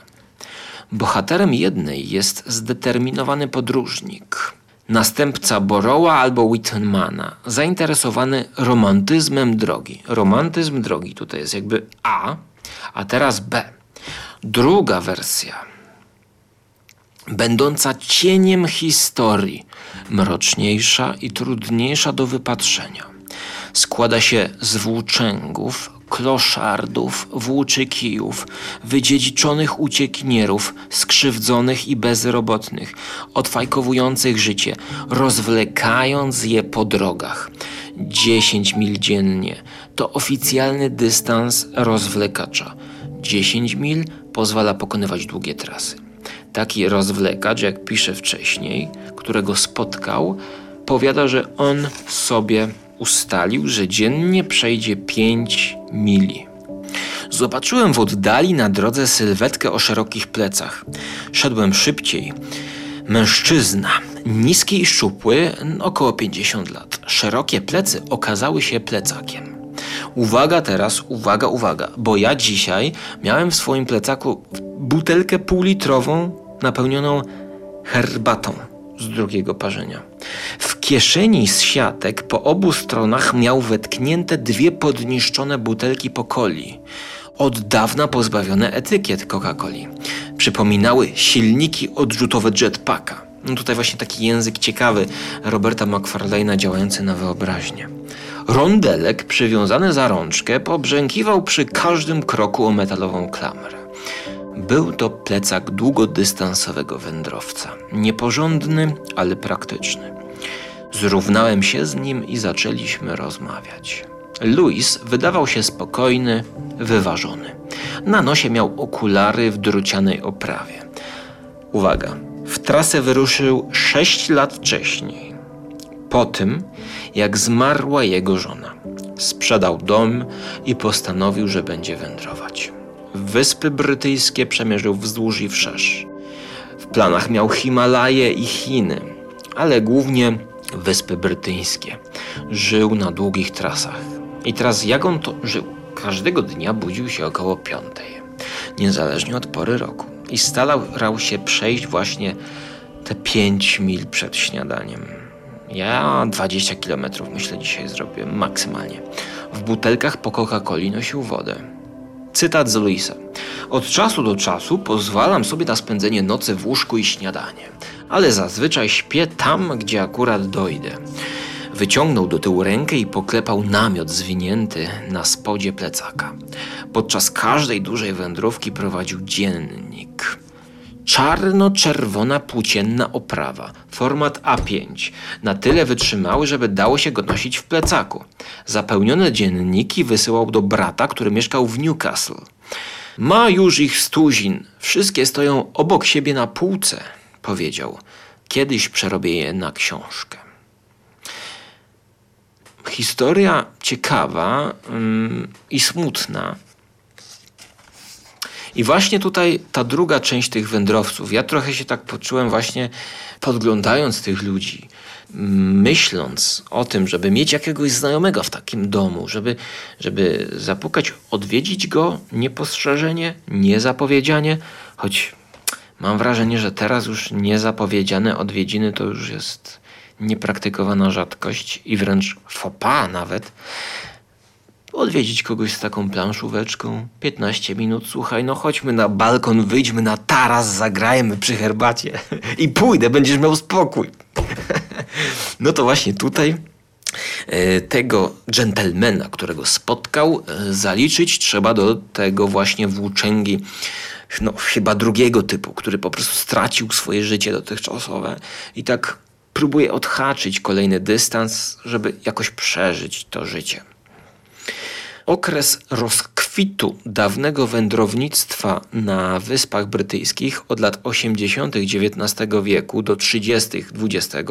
Bohaterem jednej jest zdeterminowany podróżnik, następca Borowa albo Whitmana, zainteresowany romantyzmem drogi. Romantyzm drogi tutaj jest jakby A, a teraz B. Druga wersja będąca cieniem historii, mroczniejsza i trudniejsza do wypatrzenia. Składa się z włóczęgów, kloszardów, włóczykijów, wydziedziczonych uciekinierów, skrzywdzonych i bezrobotnych, odfajkowujących życie, rozwlekając je po drogach. 10 mil dziennie to oficjalny dystans rozwlekacza. 10 mil pozwala pokonywać długie trasy. Taki rozwlekacz, jak pisze wcześniej, którego spotkał, powiada, że on sobie ustalił, że dziennie przejdzie 5 mili. Zobaczyłem w oddali na drodze sylwetkę o szerokich plecach. Szedłem szybciej. Mężczyzna, niski i szczupły, około 50 lat. Szerokie plecy okazały się plecakiem. Uwaga teraz, uwaga, uwaga, bo ja dzisiaj miałem w swoim plecaku butelkę półlitrową napełnioną herbatą z drugiego parzenia. W kieszeni z siatek po obu stronach miał wetknięte dwie podniszczone butelki po coli. Od dawna pozbawione etykiet Coca-Coli. Przypominały silniki odrzutowe jetpacka. No tutaj właśnie taki język ciekawy Roberta McFarlane'a działający na wyobraźnię. Rondelek przywiązany za rączkę pobrzękiwał przy każdym kroku o metalową klamrę. Był to plecak długodystansowego wędrowca. Nieporządny, ale praktyczny. Zrównałem się z nim i zaczęliśmy rozmawiać. Louis wydawał się spokojny, wyważony. Na nosie miał okulary w drucianej oprawie. Uwaga, w trasę wyruszył 6 lat wcześniej. Po tym, jak zmarła jego żona. Sprzedał dom i postanowił, że będzie wędrować. Wyspy Brytyjskie przemierzył wzdłuż i wszerz. W planach miał Himalaje i Chiny, ale głównie Wyspy Brytyjskie. Żył na długich trasach. I teraz jak on to żył? Każdego dnia budził się około piątej, niezależnie od pory roku. I starał się przejść właśnie te pięć mil przed śniadaniem. Ja 20 km myślę dzisiaj zrobię maksymalnie. W butelkach po Coca-Coli nosił wodę. Cytat z Luisa. Od czasu do czasu pozwalam sobie na spędzenie nocy w łóżku i śniadanie, ale zazwyczaj śpię tam, gdzie akurat dojdę. Wyciągnął do tyłu rękę i poklepał namiot zwinięty na spodzie plecaka. Podczas każdej dużej wędrówki prowadził dziennik. Czarno-czerwona płócienna oprawa, format A5, na tyle wytrzymały, żeby dało się go nosić w plecaku. Zapełnione dzienniki wysyłał do brata, który mieszkał w Newcastle. Ma już ich stuzin, wszystkie stoją obok siebie na półce, powiedział. Kiedyś przerobię je na książkę. Historia ciekawa mm, i smutna. I właśnie tutaj ta druga część tych wędrowców. Ja trochę się tak poczułem właśnie podglądając tych ludzi, myśląc o tym, żeby mieć jakiegoś znajomego w takim domu, żeby, żeby zapukać, odwiedzić go niepostrzeżenie, niezapowiedzianie, choć mam wrażenie, że teraz już niezapowiedziane odwiedziny to już jest niepraktykowana rzadkość i wręcz fopa nawet odwiedzić kogoś z taką planszóweczką. 15 minut, słuchaj, no chodźmy na balkon, wyjdźmy na taras, zagrajmy przy herbacie i pójdę, będziesz miał spokój. no to właśnie tutaj e, tego dżentelmena, którego spotkał, e, zaliczyć trzeba do tego właśnie włóczęgi, no chyba drugiego typu, który po prostu stracił swoje życie dotychczasowe i tak próbuje odhaczyć kolejny dystans, żeby jakoś przeżyć to życie. Okres rozkwitu dawnego wędrownictwa na Wyspach Brytyjskich od lat 80. XIX wieku do 30. XX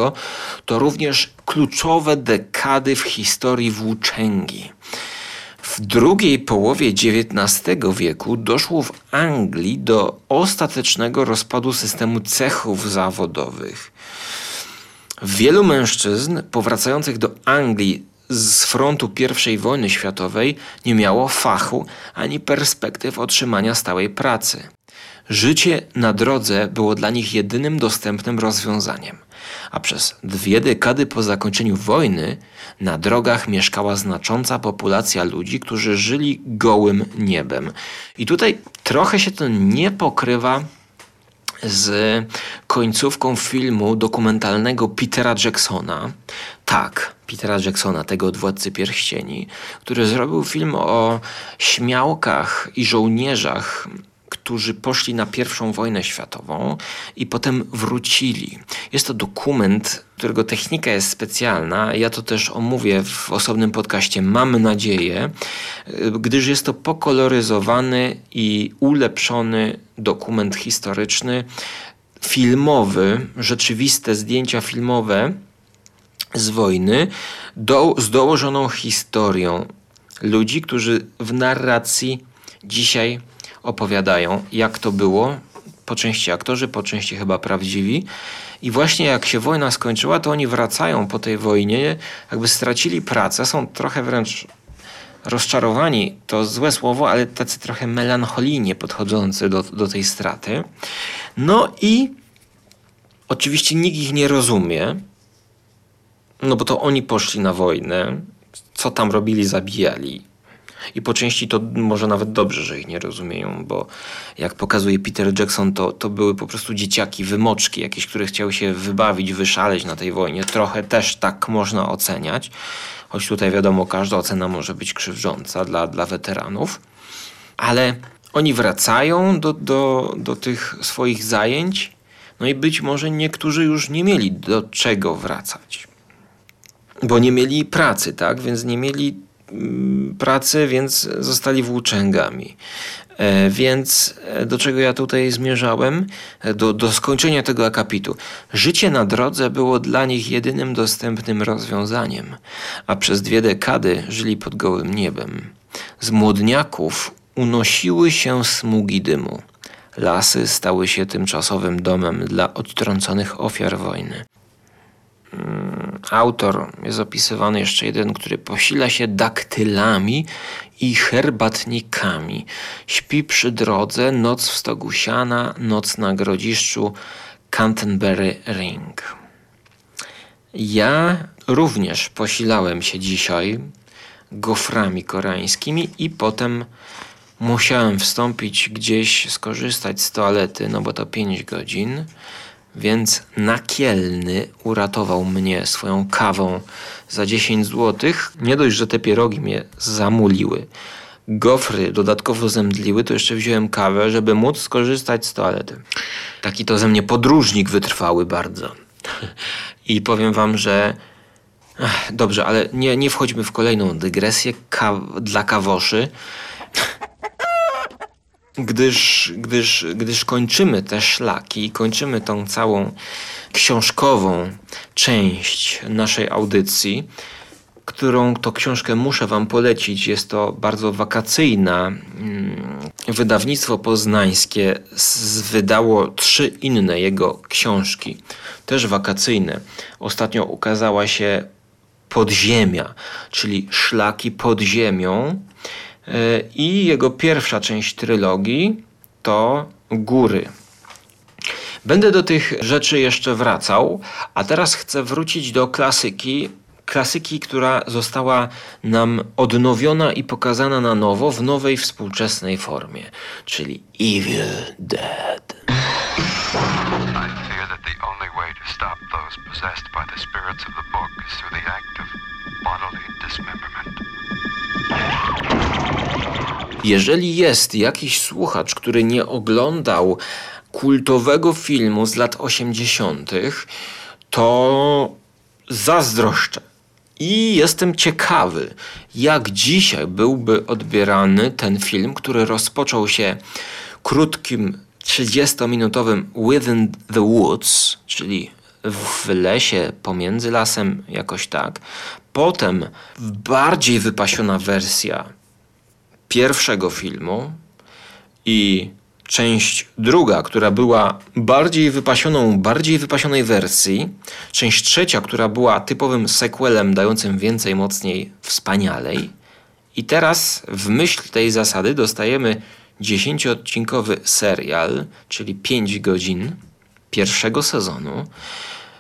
to również kluczowe dekady w historii włóczęgi. W drugiej połowie XIX wieku doszło w Anglii do ostatecznego rozpadu systemu cechów zawodowych. Wielu mężczyzn powracających do Anglii z frontu I wojny światowej nie miało fachu ani perspektyw otrzymania stałej pracy. Życie na drodze było dla nich jedynym dostępnym rozwiązaniem, a przez dwie dekady po zakończeniu wojny na drogach mieszkała znacząca populacja ludzi, którzy żyli gołym niebem. I tutaj trochę się to nie pokrywa z końcówką filmu dokumentalnego Petera Jacksona. Tak, Petera Jacksona, tego od Władcy Pierścieni, który zrobił film o śmiałkach i żołnierzach którzy poszli na pierwszą wojnę światową i potem wrócili. Jest to dokument, którego technika jest specjalna. Ja to też omówię w osobnym podcaście, mam nadzieję, gdyż jest to pokoloryzowany i ulepszony dokument historyczny, filmowy, rzeczywiste zdjęcia filmowe z wojny do, z dołożoną historią ludzi, którzy w narracji dzisiaj opowiadają, jak to było. Po części aktorzy, po części chyba prawdziwi. I właśnie jak się wojna skończyła, to oni wracają po tej wojnie, jakby stracili pracę, są trochę wręcz rozczarowani, to złe słowo, ale tacy trochę melancholijnie podchodzący do, do tej straty. No i oczywiście nikt ich nie rozumie, no bo to oni poszli na wojnę, co tam robili, zabijali. I po części to może nawet dobrze, że ich nie rozumieją, bo jak pokazuje Peter Jackson, to, to były po prostu dzieciaki, wymoczki jakieś, które chciały się wybawić, wyszaleć na tej wojnie. Trochę też tak można oceniać, choć tutaj wiadomo, każda ocena może być krzywdząca dla, dla weteranów. Ale oni wracają do, do, do tych swoich zajęć, no i być może niektórzy już nie mieli do czego wracać. Bo nie mieli pracy, tak? Więc nie mieli pracy, więc zostali włóczęgami. E, więc e, do czego ja tutaj zmierzałem? E, do, do skończenia tego akapitu. Życie na drodze było dla nich jedynym dostępnym rozwiązaniem, a przez dwie dekady żyli pod gołym niebem. Z młodniaków unosiły się smugi dymu. Lasy stały się tymczasowym domem dla odtrąconych ofiar wojny. Mm, autor jest opisywany jeszcze jeden, który posila się daktylami i herbatnikami. Śpi przy drodze, noc w stogu siana, noc na grodziszczu Canterbury Ring. Ja również posilałem się dzisiaj goframi koreańskimi i potem musiałem wstąpić gdzieś, skorzystać z toalety, no bo to 5 godzin, więc nakielny uratował mnie swoją kawą za 10 zł. Nie dość, że te pierogi mnie zamuliły, gofry dodatkowo zemdliły, to jeszcze wziąłem kawę, żeby móc skorzystać z toalety. Taki to ze mnie podróżnik wytrwały bardzo. I powiem wam, że dobrze, ale nie, nie wchodźmy w kolejną dygresję ka dla kawoszy. Gdyż, gdyż, gdyż kończymy te szlaki, kończymy tą całą książkową część naszej audycji, którą to książkę muszę Wam polecić. Jest to bardzo wakacyjna. Mm, wydawnictwo poznańskie wydało trzy inne jego książki, też wakacyjne. Ostatnio ukazała się Podziemia, czyli Szlaki pod ziemią. I jego pierwsza część trylogii to Góry. Będę do tych rzeczy jeszcze wracał, a teraz chcę wrócić do klasyki. Klasyki, która została nam odnowiona i pokazana na nowo w nowej współczesnej formie, czyli Evil Dead. stop those possessed by the spirits of the book is through the act of bodily Jeżeli jest jakiś słuchacz, który nie oglądał kultowego filmu z lat 80., to zazdroszczę. I jestem ciekawy, jak dzisiaj byłby odbierany ten film, który rozpoczął się krótkim 30-minutowym Within the Woods, czyli w lesie, pomiędzy lasem, jakoś tak. Potem bardziej wypasiona wersja pierwszego filmu i część druga, która była bardziej wypasioną, bardziej wypasionej wersji, część trzecia, która była typowym sequelem dającym więcej, mocniej, wspanialej. I teraz w myśl tej zasady dostajemy 10-odcinkowy serial, czyli 5 godzin pierwszego sezonu.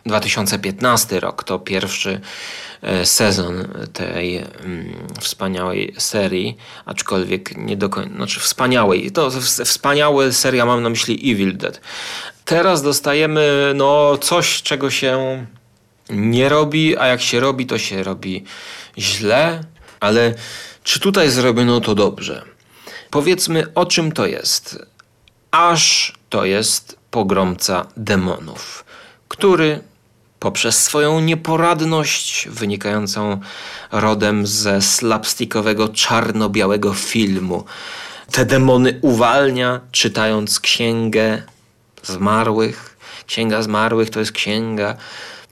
2015 rok to pierwszy e, sezon tej mm, wspaniałej serii, aczkolwiek nie do końca, znaczy wspaniałej, to wspaniałe seria mam na myśli Evil Dead. Teraz dostajemy no coś, czego się nie robi, a jak się robi, to się robi źle, ale czy tutaj zrobiono to dobrze? Powiedzmy, o czym to jest. Aż to jest pogromca demonów, który poprzez swoją nieporadność wynikającą rodem ze slapstickowego czarno-białego filmu. Te demony uwalnia, czytając księgę zmarłych. Księga zmarłych to jest księga,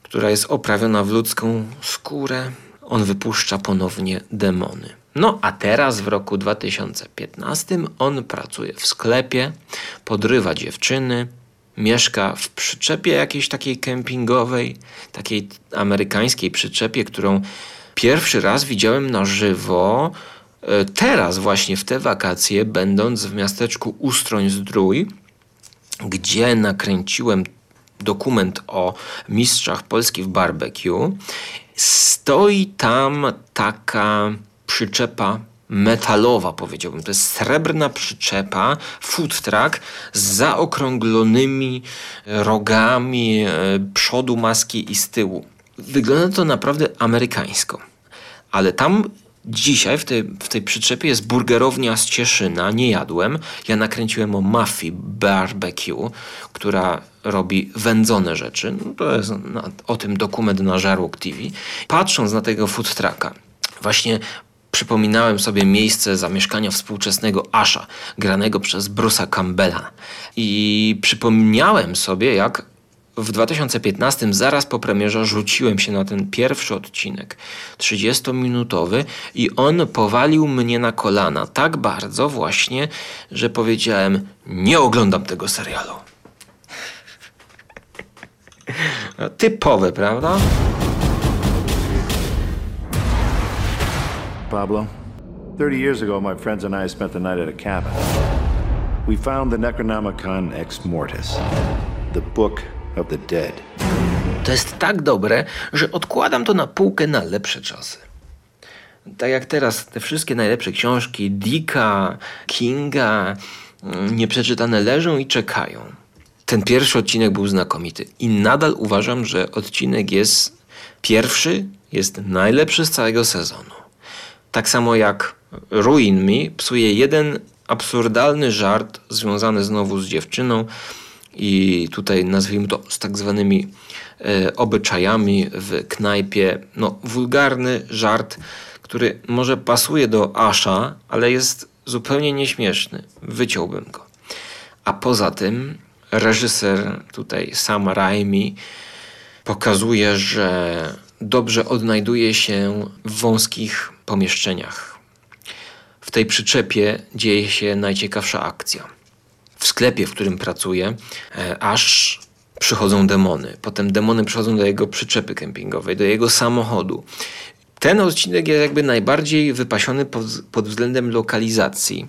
która jest oprawiona w ludzką skórę. On wypuszcza ponownie demony. No a teraz w roku 2015 on pracuje w sklepie, podrywa dziewczyny, mieszka w przyczepie jakiejś takiej kempingowej, takiej amerykańskiej przyczepie, którą pierwszy raz widziałem na żywo. E, teraz właśnie w te wakacje, będąc w miasteczku Ustroń Zdrój, gdzie nakręciłem dokument o mistrzach Polski w barbecue, stoi tam taka przyczepa metalowa, powiedziałbym. To jest srebrna przyczepa, food truck z zaokrąglonymi rogami e, przodu maski i z tyłu. Wygląda to naprawdę amerykańsko. Ale tam dzisiaj w tej, w tej przyczepie jest burgerownia z Cieszyna. Nie jadłem. Ja nakręciłem o Mafii Barbecue, która robi wędzone rzeczy. No to jest na, o tym dokument na Żarłok TV. Patrząc na tego food trucka, właśnie przypominałem sobie miejsce zamieszkania współczesnego Asha, granego przez Bruce'a Campbella. I przypomniałem sobie, jak w 2015, zaraz po premierze, rzuciłem się na ten pierwszy odcinek, 30-minutowy, i on powalił mnie na kolana tak bardzo właśnie, że powiedziałem: Nie oglądam tego serialu. Typowe, prawda? Pablo. Thirty years ago, my friends and I spent the night at a cabin. We found the Necronomicon Ex Mortis, the Book of the Dead. To jest tak dobre, że odkładam to na półkę na lepsze czasy. Tak jak teraz te wszystkie najlepsze książki Dicka, Kinga, mm, nieprzeczytane leżą i czekają. Ten pierwszy odcinek był znakomity i nadal uważam, że odcinek jest pierwszy, jest najlepszy z całego sezonu. Tak samo jak Ruin Me psuje jeden absurdalny żart związany znowu z dziewczyną i tutaj nazwijmy to z tak zwanymi e, obyczajami w knajpie. No, wulgarny żart, który może pasuje do Asha, ale jest zupełnie nieśmieszny. Wyciąłbym go. A poza tym reżyser tutaj Sam Raimi pokazuje, że dobrze odnajduje się w wąskich pomieszczeniach. W tej przyczepie dzieje się najciekawsza akcja. W sklepie, w którym pracuje, aż przychodzą demony. Potem demony przychodzą do jego przyczepy kempingowej, do jego samochodu. Ten odcinek jest jakby najbardziej wypasiony pod względem lokalizacji.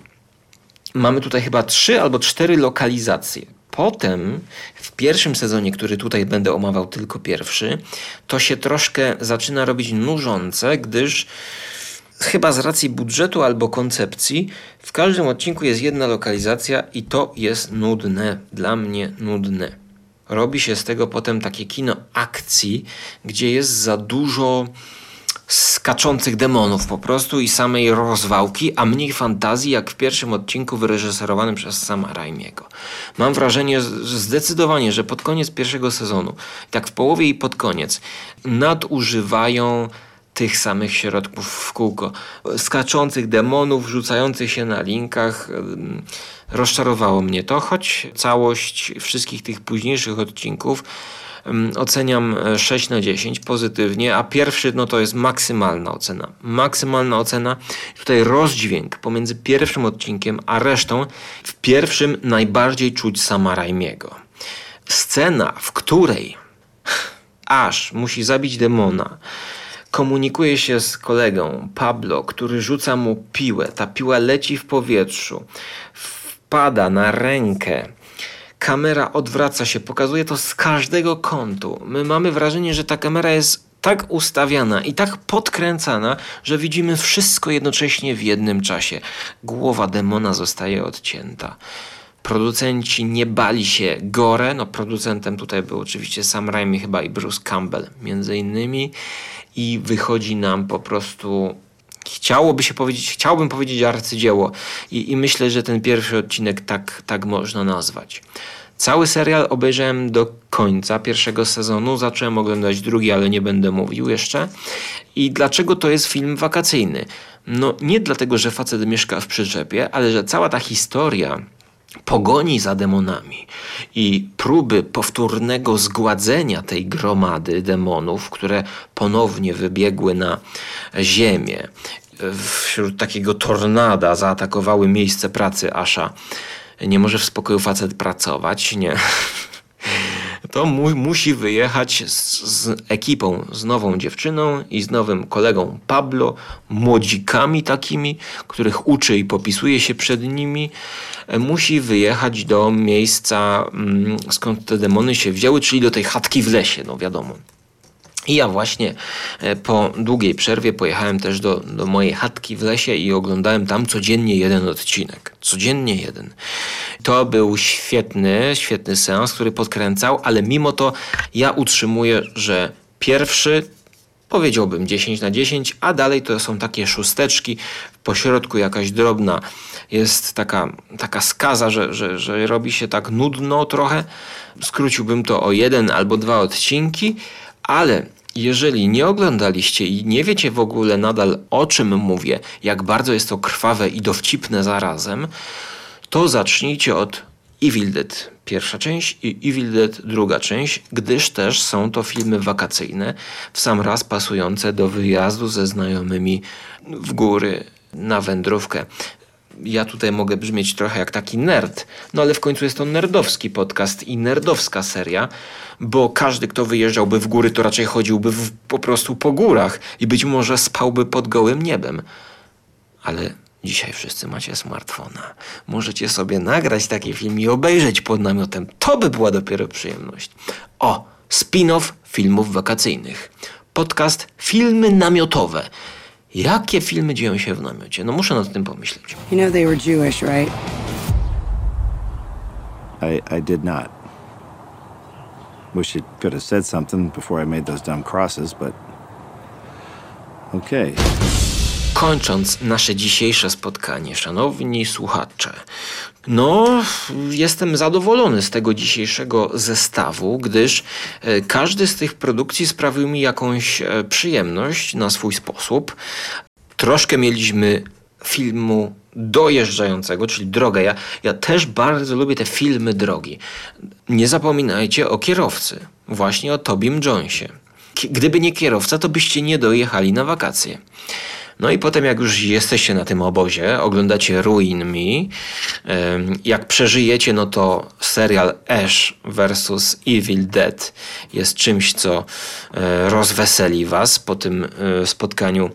Mamy tutaj chyba trzy albo cztery lokalizacje. Potem w pierwszym sezonie, który tutaj będę omawiał tylko pierwszy, to się troszkę zaczyna robić nużące, gdyż chyba z racji budżetu albo koncepcji w każdym odcinku jest jedna lokalizacja i to jest nudne. Dla mnie nudne. Robi się z tego potem takie kino akcji, gdzie jest za dużo skaczących demonów po prostu i samej rozwałki, a mniej fantazji jak w pierwszym odcinku wyreżyserowanym przez sama Raimiego. Mam wrażenie że zdecydowanie, że pod koniec pierwszego sezonu, tak w połowie i pod koniec, nadużywają tych samych środków w kółko. Skaczących demonów, rzucających się na linkach. Rozczarowało mnie to, choć całość wszystkich tych późniejszych odcinków oceniam 6 e, na 10 pozytywnie, a pierwszy no to jest maksymalna ocena. Maksymalna ocena. Tutaj rozdźwięk pomiędzy pierwszym odcinkiem a resztą. W pierwszym najbardziej czuć sama Raimiego. Scena, w której aż musi zabić demona, komunikuje się z kolegą Pablo, który rzuca mu piłę. Ta piła leci w powietrzu, wpada na rękę kamera odwraca się, pokazuje to z każdego kątu. My mamy wrażenie, że ta kamera jest tak ustawiana i tak podkręcana, że widzimy wszystko jednocześnie w jednym czasie. Głowa demona zostaje odcięta. Producenci nie bali się gore, no producentem tutaj był oczywiście Sam Raimi chyba i Bruce Campbell między innymi i wychodzi nam po prostu chciałoby się powiedzieć, chciałbym powiedzieć arcydzieło i, i myślę, że ten pierwszy odcinek tak, tak można nazwać. Cały serial obejrzałem do końca pierwszego sezonu, zacząłem oglądać drugi, ale nie będę mówił jeszcze. I dlaczego to jest film wakacyjny? No nie dlatego, że facet mieszka w przyczepie, ale że cała ta historia pogoni za demonami i próby powtórnego zgładzenia tej gromady demonów, które ponownie wybiegły na ziemię, wśród takiego tornada zaatakowały miejsce pracy Asha. Nie może w spokoju facet pracować, nie. To mu, musi wyjechać z, z, ekipą, z nową dziewczyną i z nowym kolegą Pablo, młodzikami takimi, których uczy i popisuje się przed nimi. Musi wyjechać do miejsca, mm, skąd te demony się wzięły, czyli do tej chatki w lesie, no wiadomo. I ja właśnie e, po długiej przerwie pojechałem też do, do mojej chatki w lesie i oglądałem tam codziennie jeden odcinek. Codziennie jeden. To był świetny, świetny seans, który podkręcał, ale mimo to ja utrzymuję, że pierwszy powiedziałbym 10 na 10, a dalej to są takie szósteczki, po środku jakaś drobna jest taka, taka skaza, że, że, że robi się tak nudno trochę. Skróciłbym to o jeden albo dwa odcinki, ale jeżeli nie oglądaliście i nie wiecie w ogóle nadal o czym mówię, jak bardzo jest to krwawe i dowcipne zarazem, to zacznijcie od Evil Dead pierwsza część i Evil Dead druga część, gdyż też są to filmy wakacyjne, w sam raz pasujące do wyjazdu ze znajomymi w góry na wędrówkę ja tutaj mogę brzmieć trochę jak taki nerd, no ale w końcu jest to nerdowski podcast i nerdowska seria, bo każdy, kto wyjeżdżałby w góry, to raczej chodziłby w, po prostu po górach i być może spałby pod gołym niebem. Ale dzisiaj wszyscy macie smartfona. Możecie sobie nagrać taki film i obejrzeć pod namiotem. To by była dopiero przyjemność. O, spin-off filmów wakacyjnych. Podcast Filmy namiotowe. Jakie filmy dzieją się w namiocie? No muszę nad tym pomyśleć. You know they were Jewish, right? I, I did not. Wish you could have said something before I made those dumb crosses, but. Okay. Kończąc nasze dzisiejsze spotkanie, szanowni słuchacze, no, jestem zadowolony z tego dzisiejszego zestawu, gdyż e, każdy z tych produkcji sprawił mi jakąś e, przyjemność na swój sposób. Troszkę mieliśmy filmu dojeżdżającego, czyli drogę. Ja, ja też bardzo lubię te filmy drogi. Nie zapominajcie o kierowcy, właśnie o Tobim Jonesie. Gdyby nie kierowca, to byście nie dojechali na wakacje. No i potem, jak już jesteście na tym obozie, oglądacie Ruin Me, jak przeżyjecie, no to serial Ash vs. Evil Dead jest czymś, co e, rozweseli was po tym e, spotkaniu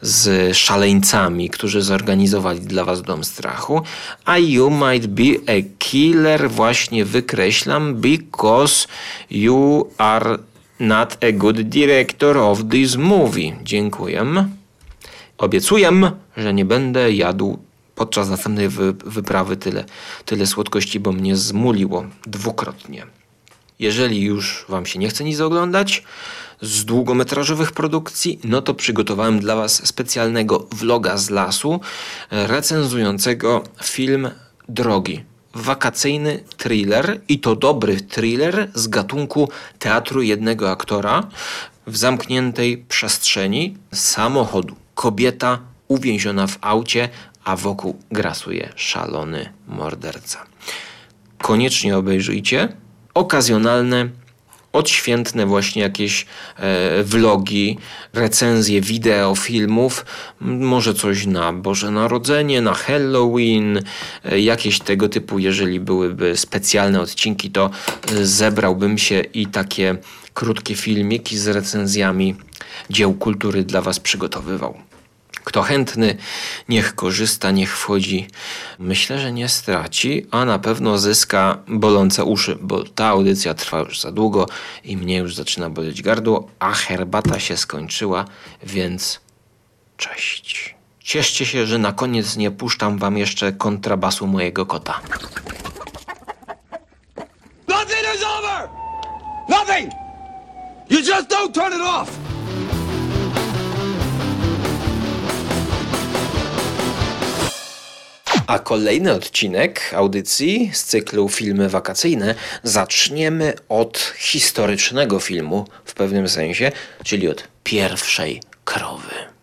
z szaleńcami, którzy zorganizowali dla was Dom Strachu. A You Might Be a Killer właśnie wykreślam because you are not a good director of this movie. Dziękuję. Obiecuję, że nie będę jadł podczas następnej wy wyprawy tyle, tyle słodkości, bo mnie zmuliło dwukrotnie. Jeżeli już Wam się nie chce nic oglądać z długometrażowych produkcji, no to przygotowałem dla Was specjalnego vloga z lasu recenzującego film Drogi. Wakacyjny thriller i to dobry thriller z gatunku teatru jednego aktora w zamkniętej przestrzeni samochodu kobieta uwięziona w aucie, a wokół grasuje szalony morderca. Koniecznie obejrzyjcie. Okazjonalne, odświętne właśnie jakieś e, vlogi, recenzje wideo, filmów, może coś na Boże Narodzenie, na Halloween, e, jakieś tego typu, jeżeli byłyby specjalne odcinki, to e, zebrałbym się i takie krótkie filmiki z recenzjami dzieł kultury dla Was przygotowywał. Kto chętny, niech korzysta, niech wchodzi. Myślę, że nie straci, a na pewno zyska bolące uszy, bo ta audycja trwa już za długo i mnie już zaczyna boleć gardło, a herbata się skończyła, więc cześć. Cieszcie się, że na koniec nie puszczam wam jeszcze kontrabasu mojego kota. Nothing is over! Nothing! You just don't turn it off! A kolejny odcinek audycji z cyklu Filmy Wakacyjne zaczniemy od historycznego filmu w pewnym sensie, czyli od pierwszej krowy.